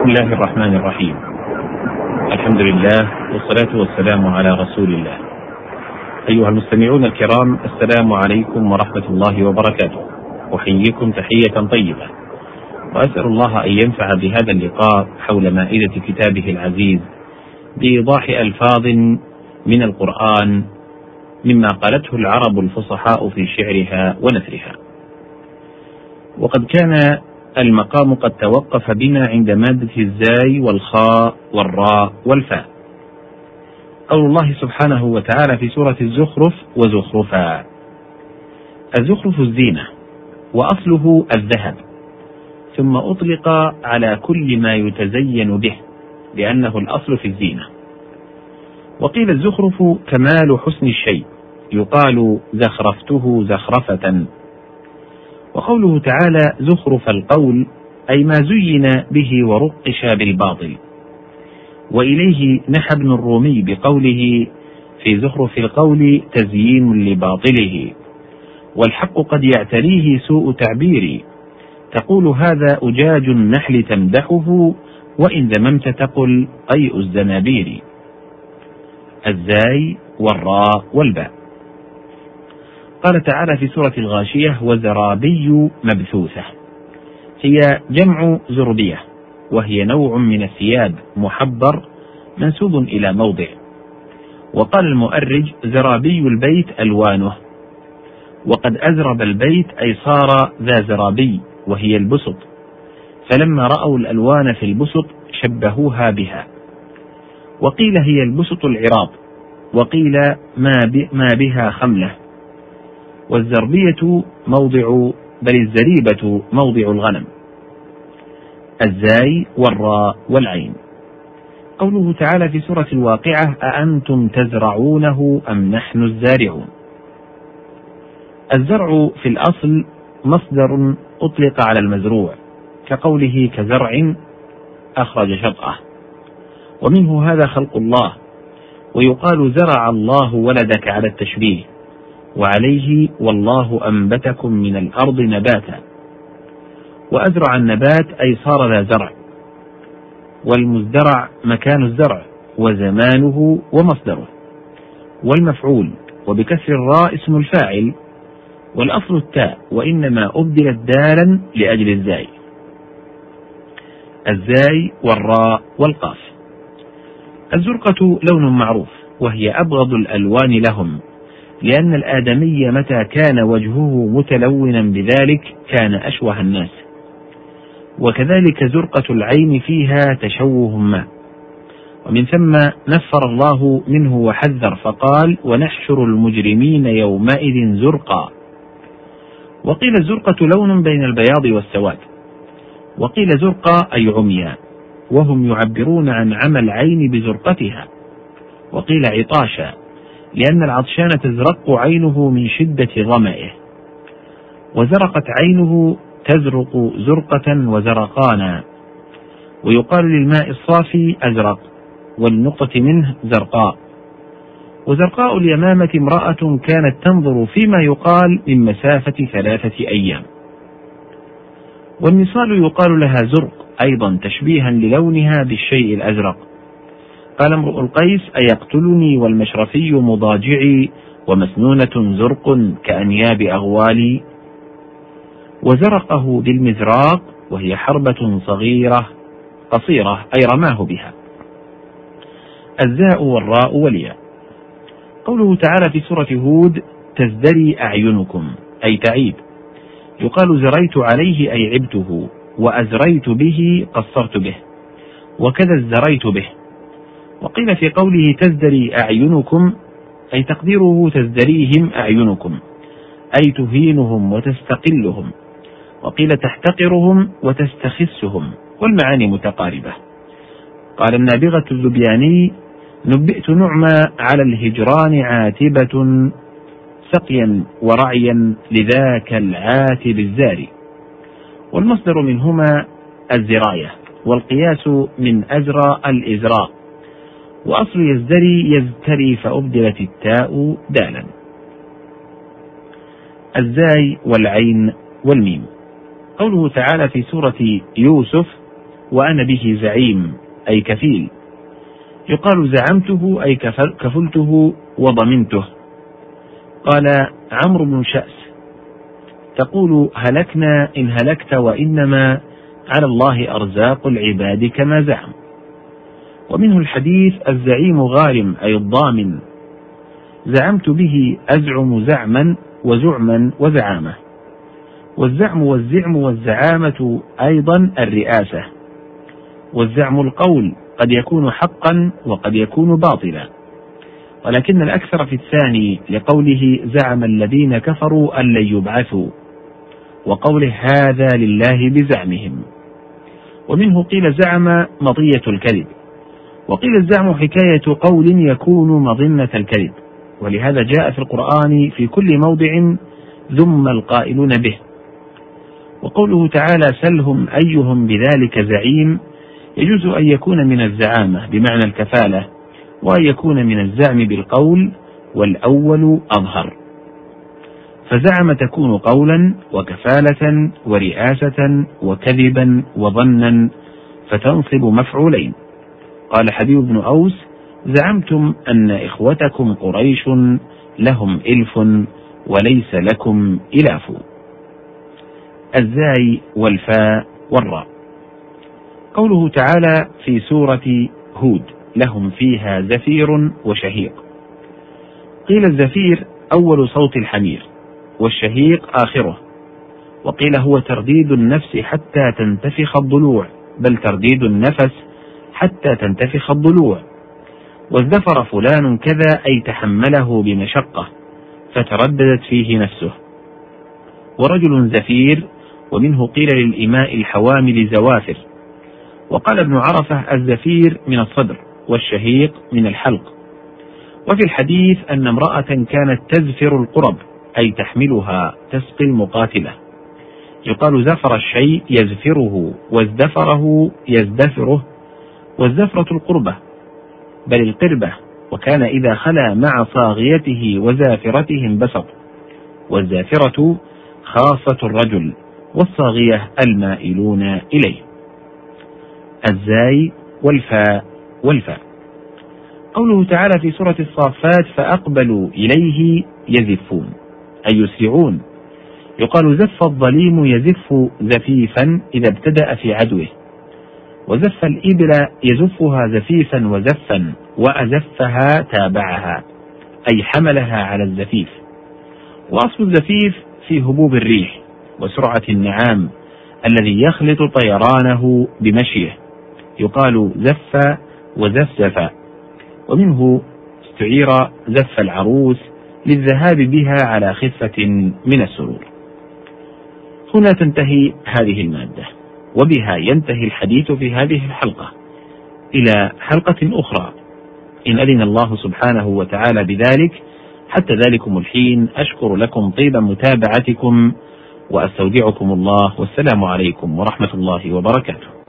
بسم الله الرحمن الرحيم. الحمد لله والصلاة والسلام على رسول الله. أيها المستمعون الكرام السلام عليكم ورحمة الله وبركاته. أحييكم تحية طيبة. وأسأل الله أن ينفع بهذا اللقاء حول مائدة كتابه العزيز بإيضاح ألفاظ من القرآن مما قالته العرب الفصحاء في شعرها ونثرها. وقد كان المقام قد توقف بنا عند مادة الزاي والخاء والراء والفاء. قول الله سبحانه وتعالى في سورة الزخرف وزخرفا. الزخرف الزينة وأصله الذهب ثم أطلق على كل ما يتزين به لأنه الأصل في الزينة. وقيل الزخرف كمال حسن الشيء يقال زخرفته زخرفة. وقوله تعالى زخرف القول أي ما زين به ورقش بالباطل. وإليه نحى ابن الرومي بقوله في زخرف القول تزيين لباطله. والحق قد يعتريه سوء تعبير تقول هذا أجاج النحل تمدحه وإن ذممت تقل قيء الزنابير. الزاي والراء والباء. قال تعالى في سورة الغاشية وزرابي مبثوثة. هي جمع زربية وهي نوع من الثياب محبر منسوب إلى موضع. وقال المؤرج زرابي البيت ألوانه. وقد أزرب البيت أي صار ذا زرابي وهي البسط. فلما رأوا الألوان في البسط شبهوها بها. وقيل هي البسط العراض وقيل ما, ما بها خملة. والزربية موضع بل الزريبة موضع الغنم. الزاي والراء والعين. قوله تعالى في سورة الواقعة أأنتم تزرعونه أم نحن الزارعون؟ الزرع في الأصل مصدر أطلق على المزروع كقوله كزرع أخرج شطأه. ومنه هذا خلق الله ويقال زرع الله ولدك على التشبيه. وعليه والله أنبتكم من الأرض نباتا. وأزرع النبات أي صار ذا زرع. والمزدرع مكان الزرع وزمانه ومصدره. والمفعول وبكسر الراء اسم الفاعل. والأصل التاء وإنما أبدلت دالا لأجل الزاي. الزاي والراء والقاف. الزرقة لون معروف وهي أبغض الألوان لهم. لأن الآدمي متى كان وجهه متلونا بذلك كان أشوه الناس. وكذلك زرقة العين فيها تشوه ما. ومن ثم نفر الله منه وحذر فقال ونحشر المجرمين يومئذ زرقا. وقيل الزرقة لون بين البياض والسواد. وقيل زرقا أي عمياء وهم يعبرون عن عمى العين بزرقتها. وقيل عطاشا. لأن العطشان تزرق عينه من شدة ظمئه وزرقت عينه تزرق زرقة وزرقانا ويقال للماء الصافي أزرق والنقطة منه زرقاء. وزرقاء اليمامة امرأة كانت تنظر فيما يقال من مسافة ثلاثة أيام. والنصال يقال لها زرق أيضا تشبيها للونها بالشيء الأزرق. قال امرؤ القيس أيقتلني والمشرفي مضاجعي ومسنونة زرق كأنياب أغوالي. وزرقه بالمزراق وهي حربة صغيرة قصيرة أي رماه بها. الزاء والراء والياء. قوله تعالى في سورة هود تزدري أعينكم أي تعيب. يقال زريت عليه أي عبته وأزريت به قصرت به وكذا ازدريت به. وقيل في قوله تزدري أعينكم أي تقديره تزدريهم أعينكم أي تهينهم وتستقلهم وقيل تحتقرهم وتستخسهم والمعاني متقاربة. قال النابغة الذبياني نبئت نعمى على الهجران عاتبة سقيا ورعيا لذاك العاتب الزاري. والمصدر منهما الزراية والقياس من أزرى الإزراء وأصل يزدري يزتري فأبدلت التاء دالا الزاي والعين والميم. قوله تعالى في سورة يوسف وأنا به زعيم أي كفيل. يقال زعمته أي كفلته وضمنته. قال عمرو بن شأس تقول هلكنا إن هلكت وإنما على الله أرزاق العباد كما زعم ومنه الحديث الزعيم غارم أي الضامن. زعمت به أزعم زعما وزعما وزعامة. والزعم والزعم والزعامة أيضا الرئاسة. والزعم القول قد يكون حقا وقد يكون باطلا. ولكن الأكثر في الثاني لقوله زعم الذين كفروا أن لن يبعثوا. وقوله هذا لله بزعمهم. ومنه قيل زعم مطية الكذب. وقيل الزعم حكاية قول يكون مظنة الكذب ولهذا جاء في القرآن في كل موضع ذم القائلون به. وقوله تعالى سلهم أيهم بذلك زعيم يجوز أن يكون من الزعامة بمعنى الكفالة وأن يكون من الزعم بالقول والأول أظهر. فزعم تكون قولا وكفالة ورئاسة وكذبا وظنا فتنصب مفعولين. قال حبيب بن أوس زعمتم أن إخوتكم قريش لهم إلف وليس لكم إلاف. الزاي والفاء والراء. قوله تعالى في سورة هود لهم فيها زفير وشهيق. قيل الزفير أول صوت الحمير والشهيق آخره. وقيل هو ترديد النفس حتى تنتفخ الضلوع بل ترديد النفس حتى تنتفخ الضلوع. وازدفر فلان كذا أي تحمله بمشقة فترددت فيه نفسه. ورجل زفير ومنه قيل للإماء الحوامل زوافر. وقال ابن عرفة الزفير من الصدر والشهيق من الحلق. وفي الحديث أن امرأة كانت تزفر القرب أي تحملها تسقي المقاتلة. يقال زفر الشيء يزفره وازدفره يزدفره. والزفرة القربة بل القربة وكان إذا خلا مع صاغيته وزافرته انبسط والزافرة خاصة الرجل والصاغية المائلون إليه. الزاي والفاء والفاء. قوله تعالى في سورة الصافات فأقبلوا إليه يزفون أي يسرعون. يقال زف الظليم يزف زفيفا إذا ابتدأ في عدوه. وزف الإبل يزفها زفيفا وزفا وأزفها تابعها أي حملها على الزفيف. وأصل الزفيف في هبوب الريح وسرعة النعام الذي يخلط طيرانه بمشيه. يقال زف وزفزف. ومنه استعير زف العروس للذهاب بها على خفة من السرور. هنا تنتهي هذه المادة. وبها ينتهي الحديث في هذه الحلقة. إلى حلقة أخرى. إن أذن الله سبحانه وتعالى بذلك حتى ذلكم الحين أشكر لكم طيب متابعتكم وأستودعكم الله والسلام عليكم ورحمة الله وبركاته.